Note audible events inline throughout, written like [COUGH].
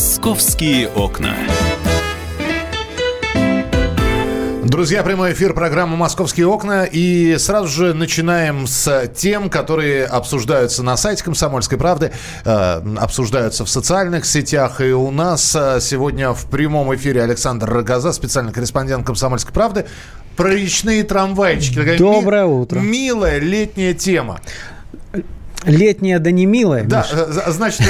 Московские окна. Друзья, прямой эфир программы «Московские окна». И сразу же начинаем с тем, которые обсуждаются на сайте «Комсомольской правды», э, обсуждаются в социальных сетях. И у нас э, сегодня в прямом эфире Александр Рогоза, специальный корреспондент «Комсомольской правды». Про речные трамвайчики. Доброе ми- утро. Милая летняя тема. Летняя, да не милая. Да, Миша. Э, значит,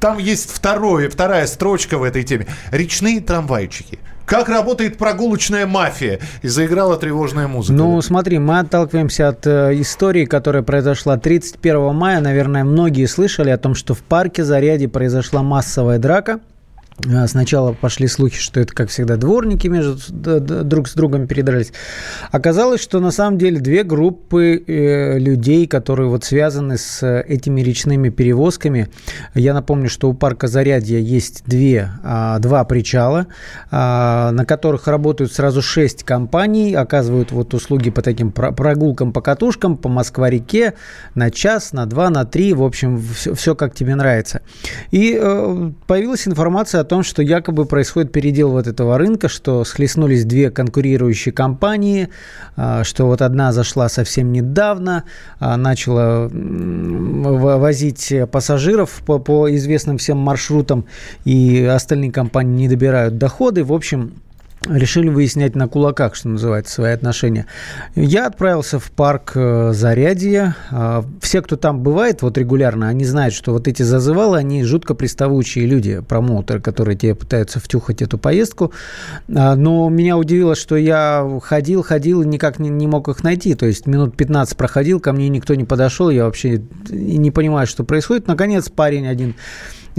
там есть второе, вторая строчка в этой теме. Речные трамвайчики. Как работает прогулочная мафия? И заиграла тревожная музыка. Ну, смотри, мы отталкиваемся от э, истории, которая произошла 31 мая. Наверное, многие слышали о том, что в парке Заряди произошла массовая драка. А, сначала пошли слухи, что это, как всегда, дворники между друг с другом передрались. Оказалось, что на самом деле две группы э, людей, которые вот связаны с этими речными перевозками. Я напомню, что у парка Зарядье есть две, а, два причала, а, на которых работают сразу шесть компаний, оказывают вот услуги по таким прогулкам по катушкам, по Москва-реке на час, на два, на три, в общем, все, все как тебе нравится. И э, появилась информация о том, что якобы происходит передел вот этого рынка, что схлестнулись две конкурирующие компании, а, что вот одна зашла совсем недавно, а, начала возить пассажиров по, по известным всем маршрутам, и остальные компании не добирают доходы. В общем, решили выяснять на кулаках, что называется, свои отношения. Я отправился в парк э, Зарядье. А, все, кто там бывает вот регулярно, они знают, что вот эти зазывалы, они жутко приставучие люди, промоутеры, которые тебе пытаются втюхать эту поездку. А, но меня удивило, что я ходил, ходил никак не, не мог их найти. То есть минут 15 проходил, ко мне никто не подошел, я вообще не понимаю, что происходит. Наконец парень один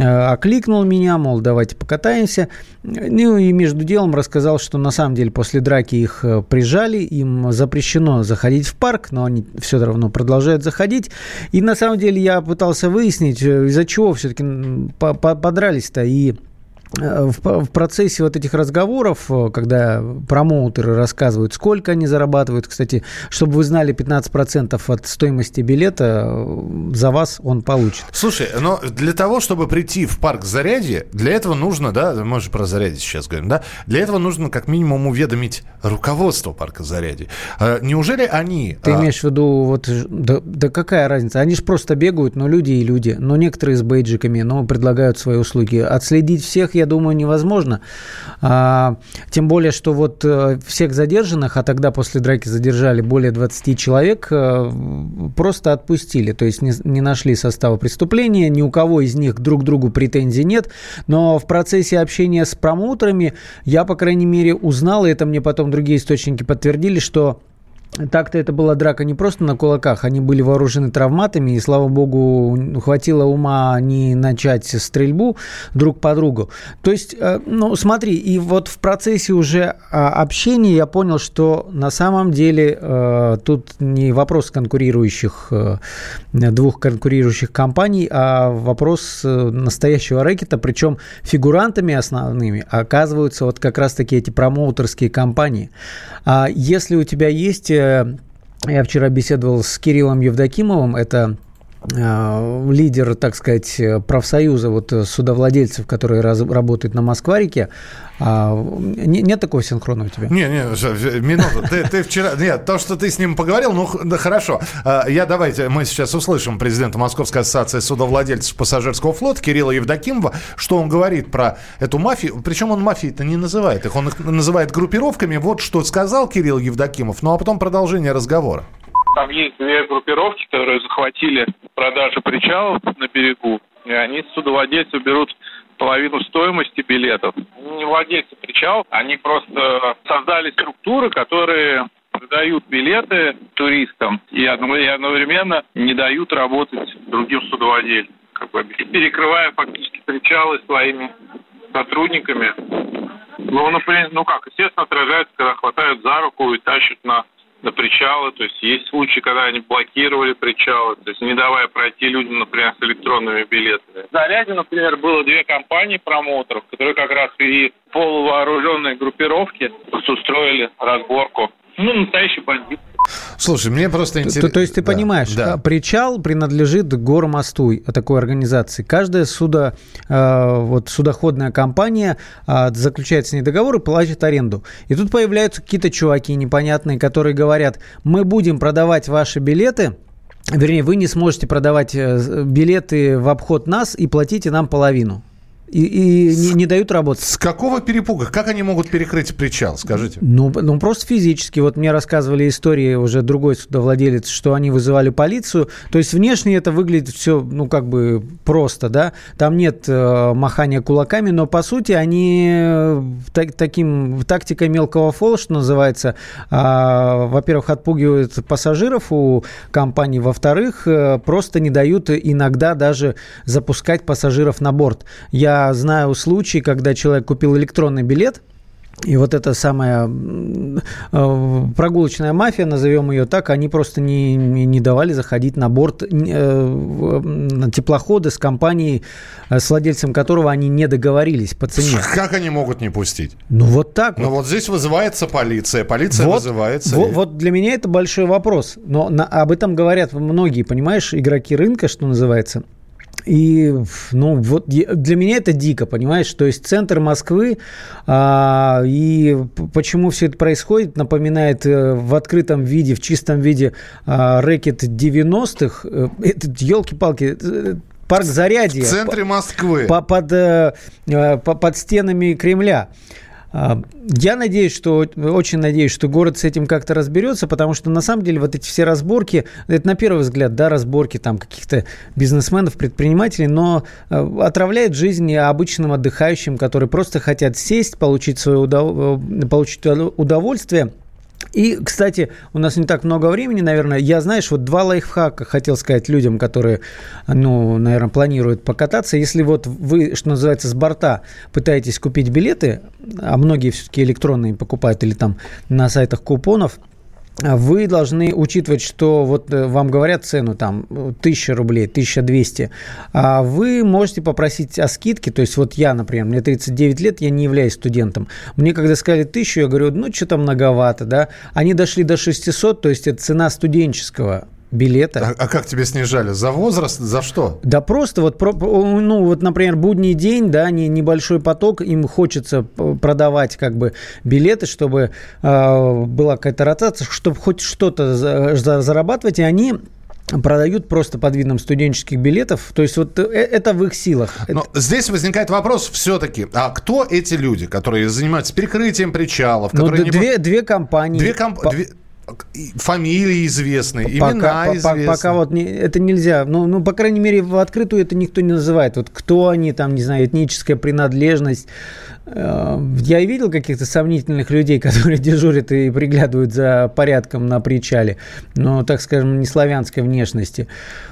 окликнул меня, мол, давайте покатаемся. Ну и между делом рассказал, что на самом деле после драки их э, прижали, им запрещено заходить в парк, но они все равно продолжают заходить. И на самом деле я пытался выяснить, э, из-за чего все-таки подрались-то. И Э, в, в процессе вот этих разговоров, э, когда промоутеры рассказывают, сколько они зарабатывают, кстати, чтобы вы знали, 15% от стоимости билета э, за вас он получит. Слушай, но для того, чтобы прийти в парк Зарядье, для этого нужно, да, мы же про Зарядье сейчас говорим, да, для этого нужно как минимум уведомить руководство парка Зарядье. Неужели они... Ты имеешь в виду, вот, да, да какая разница, они же просто бегают, но люди и люди, но некоторые с бейджиками, но предлагают свои услуги. Отследить всех я думаю, невозможно. А, тем более, что вот э, всех задержанных, а тогда после драки задержали более 20 человек, э, просто отпустили. То есть не, не нашли состава преступления, ни у кого из них друг к другу претензий нет. Но в процессе общения с промоутерами я, по крайней мере, узнал, и это мне потом другие источники подтвердили, что так-то это была драка не просто на кулаках, они были вооружены травматами, и, слава богу, хватило ума не начать стрельбу друг по другу. То есть, э, ну, смотри, и вот в процессе уже а, общения я понял, что на самом деле э, тут не вопрос конкурирующих, э, двух конкурирующих компаний, а вопрос настоящего рэкета, причем фигурантами основными оказываются вот как раз-таки эти промоутерские компании. А если у тебя есть я вчера беседовал с Кириллом Евдокимовым, это лидер, так сказать, профсоюза вот судовладельцев, которые раз, работают на Москварике. А, не, нет такого синхрона у тебя? Не, не, минуту. Ты, ты вчера... Нет, то, что ты с ним поговорил, ну, да, хорошо. А, я давайте, мы сейчас услышим президента Московской ассоциации судовладельцев пассажирского флота Кирилла Евдокимова, что он говорит про эту мафию. Причем он мафией-то не называет их, он их называет группировками. Вот что сказал Кирилл Евдокимов, ну а потом продолжение разговора. Там есть две группировки, которые захватили продажи причалов на берегу, и они с судовладельцев берут половину стоимости билетов. Не владельцы причал, они просто создали структуры, которые продают билеты туристам и одновременно не дают работать другим судовладельцам, как бы перекрывая фактически причалы своими сотрудниками. Ну, например, ну как, естественно, отражается, когда хватают за руку и тащат на на причалы. То есть есть случаи, когда они блокировали причалы, то есть не давая пройти людям, например, с электронными билетами. В Заряде, например, было две компании промоутеров, которые как раз и полувооруженные группировки устроили разборку Ну, настоящий бандит. Слушай, мне просто интересно. То, то есть ты да, понимаешь, да. причал принадлежит Гормосту, такой организации. Каждая судо, э, вот, судоходная компания э, заключает с ней договор и платит аренду. И тут появляются какие-то чуваки непонятные, которые говорят, мы будем продавать ваши билеты, вернее, вы не сможете продавать э, билеты в обход нас и платите нам половину и, и не, не дают работать. С какого перепуга? Как они могут перекрыть причал, скажите? Ну, ну, просто физически. Вот мне рассказывали истории уже другой судовладелец, что они вызывали полицию. То есть внешне это выглядит все, ну, как бы просто, да. Там нет э, махания кулаками, но по сути они э, так, таким тактикой мелкого фола, что называется, э, во-первых, отпугивают пассажиров у компании, во-вторых, э, просто не дают иногда даже запускать пассажиров на борт. Я знаю случаи, когда человек купил электронный билет, и вот эта самая э, прогулочная мафия, назовем ее так, они просто не, не давали заходить на борт э, на теплоходы с компанией, э, с владельцем которого они не договорились по цене. Как они могут не пустить? Ну вот так. Ну вот, вот здесь вызывается полиция, полиция вот, вызывается. Вот, и... вот для меня это большой вопрос. Но на, об этом говорят многие, понимаешь, игроки рынка, что называется. И, ну, вот для меня это дико, понимаешь? То есть центр Москвы, а, и почему все это происходит, напоминает э, в открытом виде, в чистом виде а, рэкет 90-х. Э, этот, елки-палки, э, парк Зарядье. В центре Москвы. По, под, под стенами Кремля. А, я надеюсь, что очень надеюсь, что город с этим как-то разберется, потому что на самом деле вот эти все разборки, это на первый взгляд, да, разборки там каких-то бизнесменов, предпринимателей, но э, отравляет жизнь обычным отдыхающим, которые просто хотят сесть, получить свое удов... Э, получить удовольствие и, кстати, у нас не так много времени, наверное. Я, знаешь, вот два лайфхака хотел сказать людям, которые, ну, наверное, планируют покататься. Если вот вы, что называется, с борта пытаетесь купить билеты, а многие все-таки электронные покупают или там на сайтах купонов – вы должны учитывать, что вот э, вам говорят цену там 1000 рублей, 1200, а вы можете попросить о скидке, то есть вот я, например, мне 39 лет, я не являюсь студентом, мне когда сказали 1000, я говорю, ну что-то многовато, да, они дошли до 600, то есть это цена студенческого билета. А, а как тебе снижали? За возраст? За что? Да просто вот, ну вот, например, будний день, да, не, небольшой поток, им хочется продавать как бы билеты, чтобы э, была какая-то ротация, чтобы хоть что-то за, за, зарабатывать, и они продают просто под видом студенческих билетов. То есть вот э, это в их силах. Но это... здесь возникает вопрос все-таки, а кто эти люди, которые занимаются перекрытием причалов? Ну, которые две, не... две компании. Две компании. Две фамилии известные, пока, имена по, известные. Пока вот не, это нельзя. Ну, ну, по крайней мере, в открытую это никто не называет. Вот кто они, там, не знаю, этническая принадлежность. Э, я видел каких-то сомнительных людей, [LAUGHS] которые дежурят и приглядывают за порядком на причале, но, так скажем, не славянской внешности.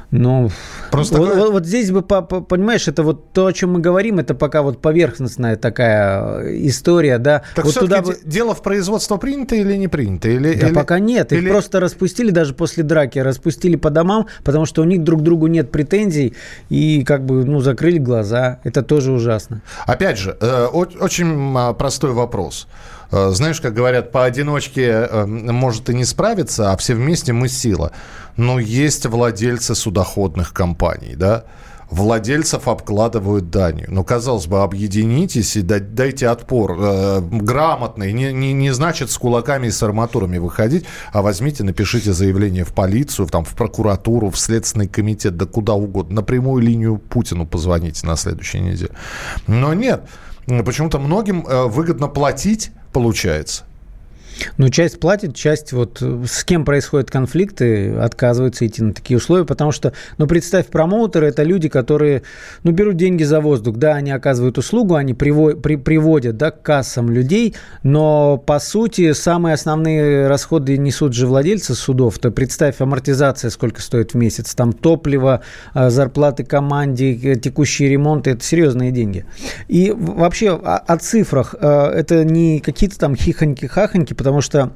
Ну, Просто вот, такое... вот, здесь бы, понимаешь, это вот то, о чем мы говорим, это пока вот поверхностная такая э, история, да. Так вот туда бы... дело в производство принято или не принято? Или, да или... пока нет, их или... просто распустили даже после драки, распустили по домам, потому что у них друг другу нет претензий и как бы, ну, закрыли глаза. Это тоже ужасно. Опять же, э, очень а, простой вопрос. Э, знаешь, как говорят, поодиночке может и не справиться, а все вместе мы сила но есть владельцы судоходных компаний, да, владельцев обкладывают данью. Ну, казалось бы, объединитесь и дайте отпор. Э, грамотный, не, не, не значит с кулаками и с арматурами выходить, а возьмите, напишите заявление в полицию, там, в прокуратуру, в Следственный комитет, да куда угодно. На прямую линию Путину позвоните на следующей неделе. Но нет, почему-то многим э, выгодно платить, получается. Ну, часть платит, часть вот с кем происходят конфликты, отказываются идти на такие условия, потому что, ну, представь, промоутеры – это люди, которые, ну, берут деньги за воздух, да, они оказывают услугу, они приводят, при, приводят, да, к кассам людей, но, по сути, самые основные расходы несут же владельцы судов, то представь, амортизация сколько стоит в месяц, там топливо, а, зарплаты команде, э, текущие ремонты – это серьезные деньги. И вообще о, о цифрах, э, это не какие-то там хихоньки-хахоньки, потому что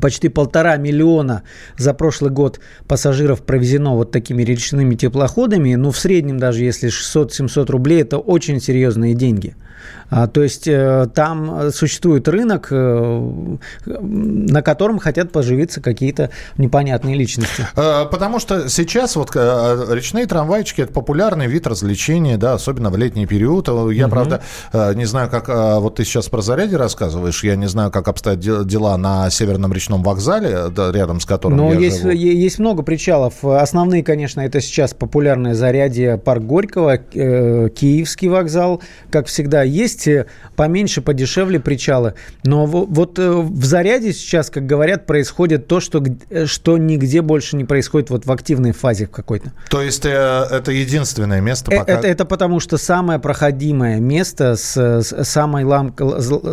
Почти полтора миллиона за прошлый год пассажиров провезено вот такими речными теплоходами. Ну, в среднем даже, если 600-700 рублей, это очень серьезные деньги – то есть э, там существует рынок, э, на котором хотят поживиться какие-то непонятные личности. Э, потому что сейчас вот речные трамвайчики – это популярный вид развлечения, да, особенно в летний период. Я, угу. правда, не знаю, как вот ты сейчас про заряде рассказываешь, я не знаю, как обстоят дела на Северном речном вокзале, рядом с которым Но я есть, живу. есть много причалов. Основные, конечно, это сейчас популярные заряде парк Горького, Киевский вокзал, как всегда, есть поменьше, подешевле причалы. Но вот э, в заряде сейчас, как говорят, происходит то, что, э, что нигде больше не происходит вот в активной фазе какой-то. То есть э, это единственное место пока... Это, это потому, что самое проходимое место с, с самой, лам,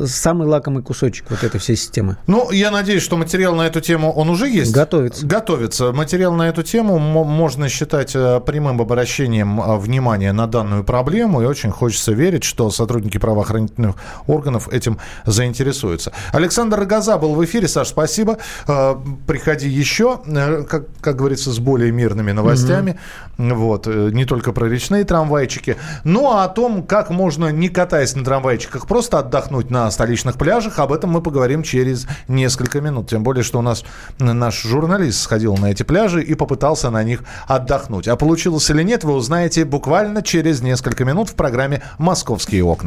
самый лакомый кусочек вот этой всей системы. Ну, я надеюсь, что материал на эту тему, он уже есть? Готовится. Готовится. Материал на эту тему можно считать прямым обращением внимания на данную проблему, и очень хочется верить, что сотрудники правоохранительных органов этим заинтересуются. Александр Рогоза был в эфире. Саш, спасибо. Э, приходи еще, э, как, как говорится, с более мирными новостями. Mm-hmm. Вот. Э, не только про речные трамвайчики. Ну, а о том, как можно, не катаясь на трамвайчиках, просто отдохнуть на столичных пляжах, об этом мы поговорим через несколько минут. Тем более, что у нас наш журналист сходил на эти пляжи и попытался на них отдохнуть. А получилось или нет, вы узнаете буквально через несколько минут в программе «Московские окна».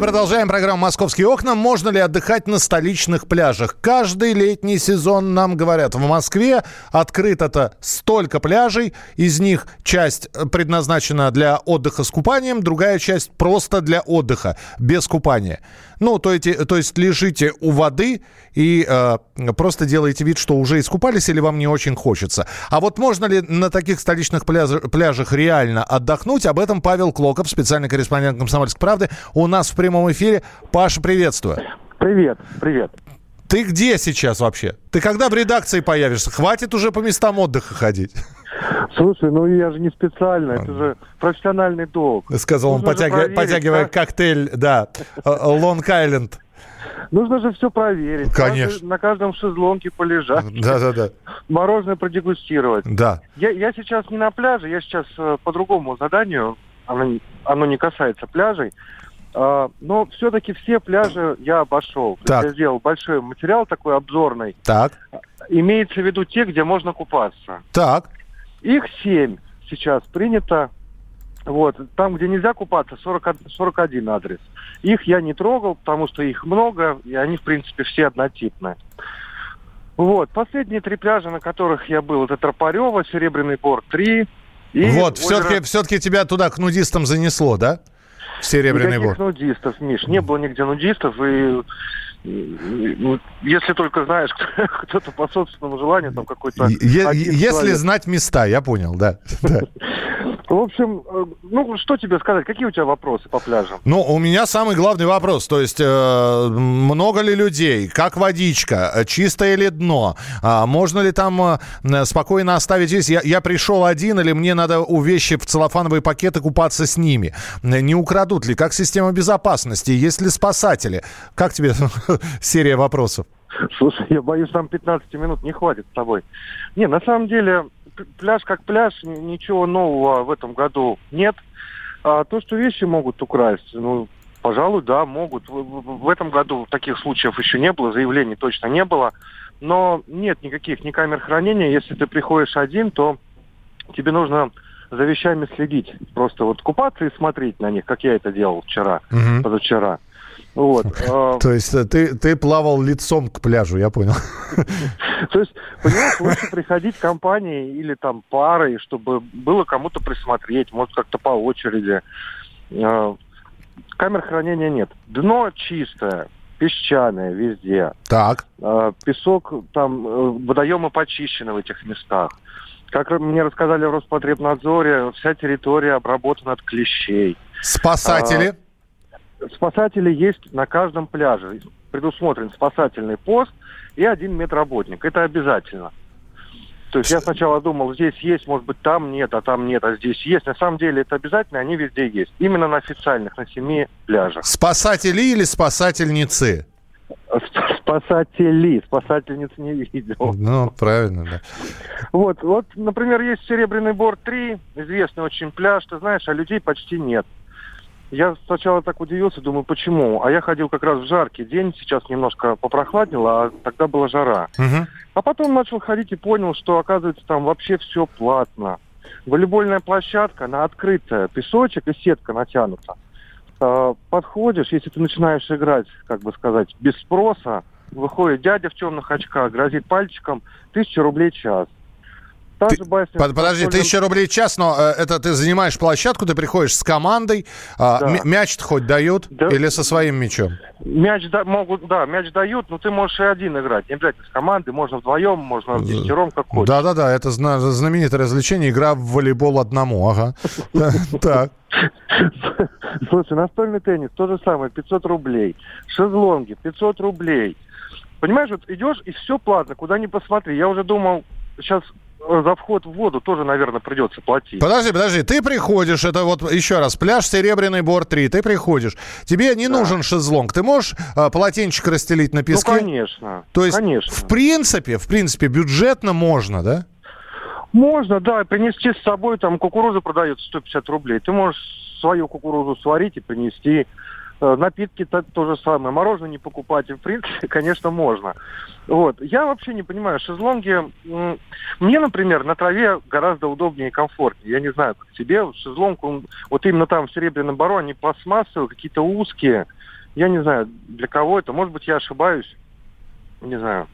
Продолжаем программу «Московские окна». Можно ли отдыхать на столичных пляжах? Каждый летний сезон нам говорят, в Москве открыто-то столько пляжей. Из них часть предназначена для отдыха с купанием, другая часть просто для отдыха, без купания. Ну, то, эти, то есть лежите у воды и э, просто делаете вид, что уже искупались или вам не очень хочется. А вот можно ли на таких столичных пляж, пляжах реально отдохнуть? Об этом Павел Клоков, специальный корреспондент «Комсомольской правды», у нас в прямом эфире. Паша, приветствую. Привет, привет. Ты где сейчас вообще? Ты когда в редакции появишься? Хватит уже по местам отдыха ходить. Слушай, ну я же не специально, это же профессиональный долг. Сказал Нужно он, потягивая, потягивая как... коктейль, да, Лонг-Айленд. Нужно же все проверить. Конечно. На каждом шезлонге полежать. Да, да, да. Мороженое продегустировать. Да. Я, я сейчас не на пляже, я сейчас э, по другому заданию, оно, оно не касается пляжей. А, но все-таки все пляжи я обошел. Так. Я сделал большой материал такой обзорный. Так. Имеется в виду те, где можно купаться. Так. Их семь сейчас принято. Вот. Там, где нельзя купаться, 40, 41 адрес. Их я не трогал, потому что их много, и они, в принципе, все однотипные. Вот. Последние три пляжа, на которых я был, это Тропарева, Серебряный Бор 3. И вот, озеро... все-таки, все-таки тебя туда к нудистам занесло, да? В Серебряный Никаких Бор. нудистов, Миш. Не было нигде нудистов, и ну, если только знаешь, [LAUGHS] кто-то по собственному желанию, там какой-то... Если человек. знать места, я понял, [LAUGHS] да. В общем, э, ну, что тебе сказать? Какие у тебя вопросы по пляжам? Ну, у меня самый главный вопрос. То есть, э, много ли людей? Как водичка? Чистое ли дно? А можно ли там э, спокойно оставить здесь? Я, я пришел один или мне надо у вещи в целлофановые пакеты купаться с ними? Не украдут ли? Как система безопасности? Есть ли спасатели? Как тебе [LAUGHS] [LAUGHS] серия вопросов? Слушай, я боюсь, там 15 минут не хватит с тобой. Не, на самом деле, пляж как пляж, ничего нового в этом году нет. А то, что вещи могут украсть, ну, пожалуй, да, могут. В, в этом году таких случаев еще не было, заявлений точно не было. Но нет никаких ни камер хранения. Если ты приходишь один, то тебе нужно за вещами следить. Просто вот купаться и смотреть на них, как я это делал вчера, угу. позавчера. Вот. [LAUGHS] А То есть э, ты, ты плавал лицом к пляжу, я понял. [LAUGHS] То есть, понимаешь, лучше приходить компанией или там парой, чтобы было кому-то присмотреть, может, как-то по очереди. А, камер хранения нет. Дно чистое, песчаное везде. Так. А, песок, там, э, водоемы почищены в этих местах. Как мне рассказали в Роспотребнадзоре, вся территория обработана от клещей. Спасатели? А, спасатели есть на каждом пляже. Предусмотрен спасательный пост и один медработник. Это обязательно. То есть я сначала думал, здесь есть, может быть, там нет, а там нет, а здесь есть. На самом деле это обязательно, они везде есть. Именно на официальных, на семи пляжах. Спасатели или спасательницы? Спасатели. Спасательниц не видел. Ну, правильно, да. Вот, вот, например, есть Серебряный Бор 3, известный очень пляж, ты знаешь, а людей почти нет. Я сначала так удивился, думаю, почему? А я ходил как раз в жаркий день, сейчас немножко попрохладнело, а тогда была жара. Угу. А потом начал ходить и понял, что, оказывается, там вообще все платно. Волейбольная площадка, она открытая, песочек и сетка натянута. Э, подходишь, если ты начинаешь играть, как бы сказать, без спроса, выходит дядя в темных очках, грозит пальчиком, тысяча рублей час. Та ты, басня, подожди, Анатолием... тысяча рублей в час, но э, это ты занимаешь площадку, ты приходишь с командой, э, да. мяч хоть дают да. или со своим мячом? Мяч да, могут, да, мяч дают, но ты можешь и один играть, не обязательно с командой, можно вдвоем, можно десятером, как хочешь. Да-да-да, это знаменитое развлечение, игра в волейбол одному, ага. [LAUGHS] Так. Слушай, настольный теннис, то же самое, 500 рублей. Шезлонги, 500 рублей. Понимаешь, вот идешь, и все платно, куда ни посмотри. Я уже думал, сейчас за вход в воду тоже, наверное, придется платить. Подожди, подожди, ты приходишь, это вот еще раз, пляж Серебряный Бор 3, ты приходишь, тебе не да. нужен шезлонг, ты можешь а, полотенчик расстелить на песке? Ну, конечно, То есть, конечно. в принципе, в принципе, бюджетно можно, да? Можно, да, принести с собой, там, кукуруза продается 150 рублей, ты можешь свою кукурузу сварить и принести напитки то, то же самое. Мороженое не покупать, в принципе, [LAUGHS] конечно, можно. Вот. Я вообще не понимаю, шезлонги... Мне, например, на траве гораздо удобнее и комфортнее. Я не знаю, как тебе. Шезлонг, он, вот именно там, в Серебряном Бару, они пластмассовые, какие-то узкие. Я не знаю, для кого это. Может быть, я ошибаюсь. Не знаю.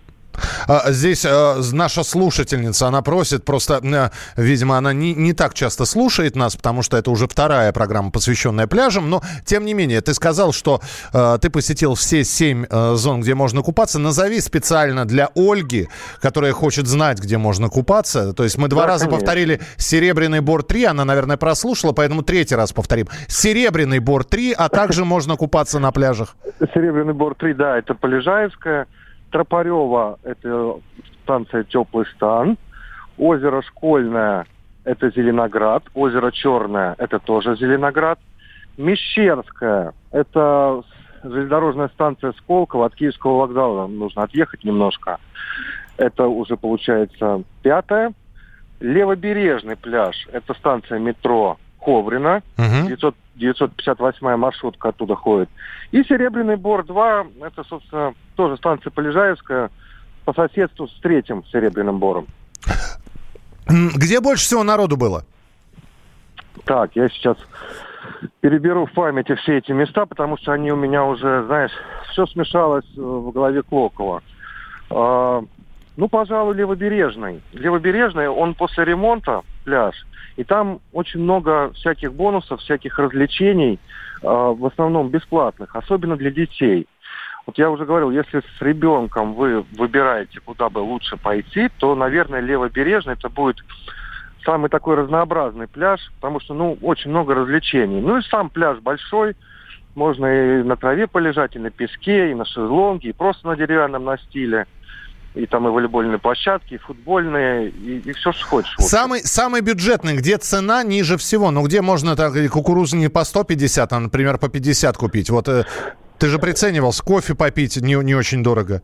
А, здесь а, наша слушательница, она просит, просто, а, видимо, она не, не так часто слушает нас, потому что это уже вторая программа, посвященная пляжам, но, тем не менее, ты сказал, что а, ты посетил все семь а, зон, где можно купаться. Назови специально для Ольги, которая хочет знать, где можно купаться. То есть мы два да, раза конечно. повторили «Серебряный бор 3», она, наверное, прослушала, поэтому третий раз повторим. «Серебряный бор 3», а также можно купаться на пляжах. «Серебряный бор 3», да, это Полежаевская. Тропарева – это станция «Теплый стан». Озеро Школьное – это Зеленоград. Озеро Черное – это тоже Зеленоград. Мещерская – это железнодорожная станция Сколково. От Киевского вокзала нужно отъехать немножко. Это уже получается пятая. Левобережный пляж – это станция метро Коврина. Угу. 900, 958 маршрутка оттуда ходит. И Серебряный Бор-2, это, собственно, тоже станция Полежаевская, по соседству с третьим Серебряным Бором. Где больше всего народу было? Так, я сейчас переберу в памяти все эти места, потому что они у меня уже, знаешь, все смешалось в голове Клокова. А, ну, пожалуй, Левобережный. Левобережный, он после ремонта, пляж, и там очень много всяких бонусов, всяких развлечений, э, в основном бесплатных, особенно для детей. Вот я уже говорил, если с ребенком вы выбираете, куда бы лучше пойти, то, наверное, Левобережный это будет самый такой разнообразный пляж, потому что, ну, очень много развлечений. Ну и сам пляж большой, можно и на траве полежать, и на песке, и на шезлонге, и просто на деревянном настиле и там и волейбольные площадки, и футбольные, и, и все, что хочешь. Самый, самый бюджетный, где цена ниже всего? Ну, где можно так кукурузу не по 150, а, например, по 50 купить? Вот э, ты же приценивался, кофе попить не, не очень дорого.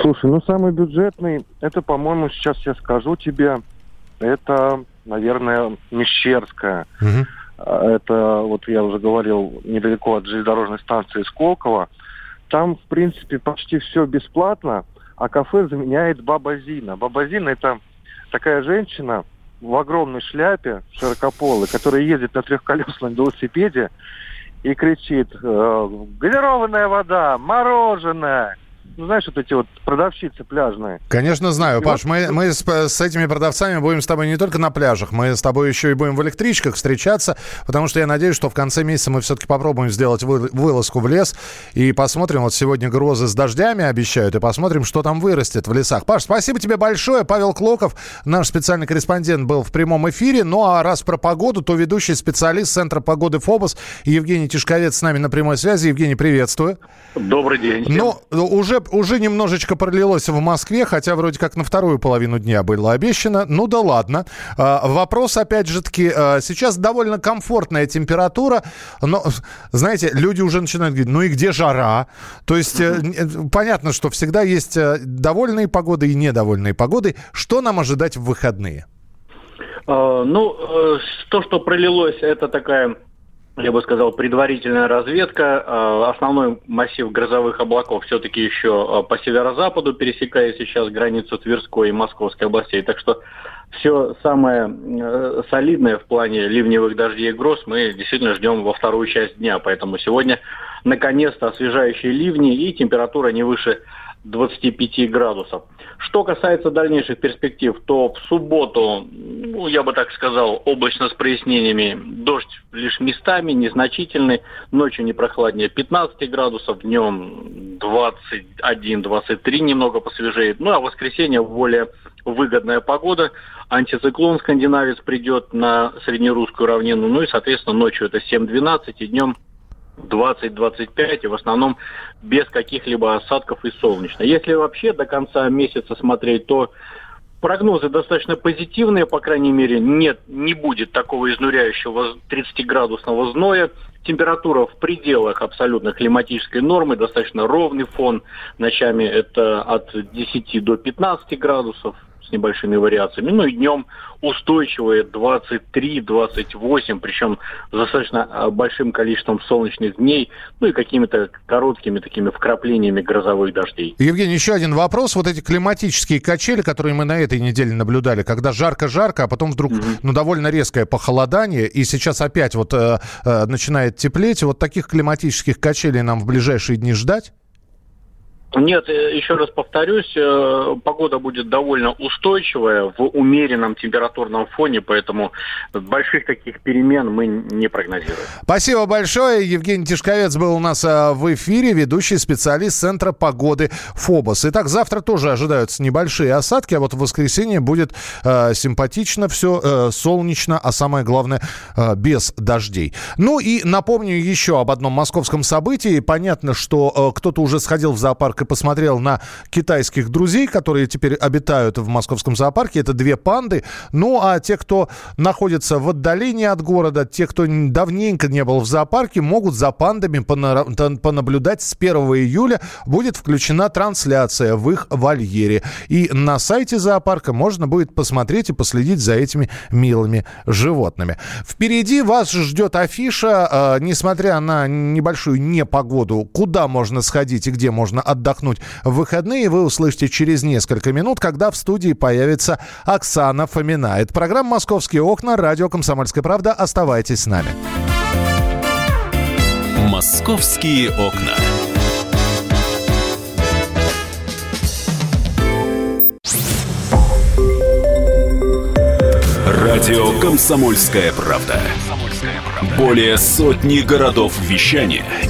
Слушай, ну, самый бюджетный, это, по-моему, сейчас я скажу тебе, это, наверное, Мещерская. Угу. Это, вот я уже говорил, недалеко от железнодорожной станции Сколково. Там, в принципе, почти все бесплатно а кафе заменяет Баба Зина. Баба Зина это такая женщина в огромной шляпе, широкополой, которая ездит на трехколесном велосипеде и кричит э, «газированная вода, мороженое». Ну, знаешь, вот эти вот продавщицы пляжные. Конечно, знаю, и Паш. Вот... Мы, мы с, с этими продавцами будем с тобой не только на пляжах, мы с тобой еще и будем в электричках встречаться, потому что я надеюсь, что в конце месяца мы все-таки попробуем сделать вы, вылазку в лес и посмотрим. Вот сегодня грозы с дождями обещают, и посмотрим, что там вырастет в лесах. Паш, спасибо тебе большое. Павел Клоков, наш специальный корреспондент, был в прямом эфире. Ну а раз про погоду, то ведущий специалист Центра погоды ФОБОС Евгений Тишковец с нами на прямой связи. Евгений, приветствую. Добрый день. Ну, уже, уже немножечко пролилось в Москве, хотя вроде как на вторую половину дня было обещано. Ну да ладно. А, вопрос, опять же таки, а, сейчас довольно комфортная температура, но, знаете, люди уже начинают говорить, ну и где жара? То есть э, понятно, что всегда есть э, довольные погоды и недовольные погоды. Что нам ожидать в выходные? А, ну, то, что пролилось, это такая я бы сказал, предварительная разведка. А, основной массив грозовых облаков все-таки еще а, по северо-западу пересекает сейчас границу Тверской и Московской областей. Так что все самое э, солидное в плане ливневых дождей и гроз мы действительно ждем во вторую часть дня. Поэтому сегодня наконец-то освежающие ливни и температура не выше 25 градусов. Что касается дальнейших перспектив, то в субботу, ну, я бы так сказал, облачно с прояснениями, дождь лишь местами, незначительный, ночью не прохладнее 15 градусов, днем 21-23 немного посвежеет. Ну а в воскресенье более выгодная погода, антициклон скандинавец придет на среднерусскую равнину, ну и, соответственно, ночью это 7-12 и днем 20-25, и в основном без каких-либо осадков и солнечно. Если вообще до конца месяца смотреть, то прогнозы достаточно позитивные, по крайней мере, нет, не будет такого изнуряющего 30-градусного зноя. Температура в пределах абсолютно климатической нормы, достаточно ровный фон. Ночами это от 10 до 15 градусов, с небольшими вариациями. Ну и днем устойчивые 23-28, причем с достаточно а, большим количеством солнечных дней, ну и какими-то короткими такими вкраплениями грозовых дождей. Евгений, еще один вопрос. Вот эти климатические качели, которые мы на этой неделе наблюдали, когда жарко-жарко, а потом вдруг mm-hmm. ну, довольно резкое похолодание, и сейчас опять вот э, э, начинает теплеть, вот таких климатических качелей нам в ближайшие дни ждать? Нет, э, еще раз повторюсь, э, погода будет довольно устойчивая в умеренном температурном фоне, поэтому больших таких перемен мы не прогнозируем. Спасибо большое. Евгений Тишковец был у нас э, в эфире, ведущий специалист Центра погоды ФОБОС. Итак, завтра тоже ожидаются небольшие осадки, а вот в воскресенье будет э, симпатично все, э, солнечно, а самое главное, э, без дождей. Ну и напомню еще об одном московском событии. Понятно, что э, кто-то уже сходил в зоопарк и посмотрел на китайских друзей, которые теперь обитают в московском зоопарке. Это две панды. Ну, а те, кто находится в отдалении от города, те, кто давненько не был в зоопарке, могут за пандами понаблюдать с 1 июля. Будет включена трансляция в их вольере. И на сайте зоопарка можно будет посмотреть и последить за этими милыми животными. Впереди вас ждет афиша, э, несмотря на небольшую непогоду, куда можно сходить и где можно отдохнуть отдохнуть в выходные, вы услышите через несколько минут, когда в студии появится Оксана Фомина. Это программа «Московские окна», радио «Комсомольская правда». Оставайтесь с нами. «Московские окна». Радио «Комсомольская правда». Более сотни городов вещания –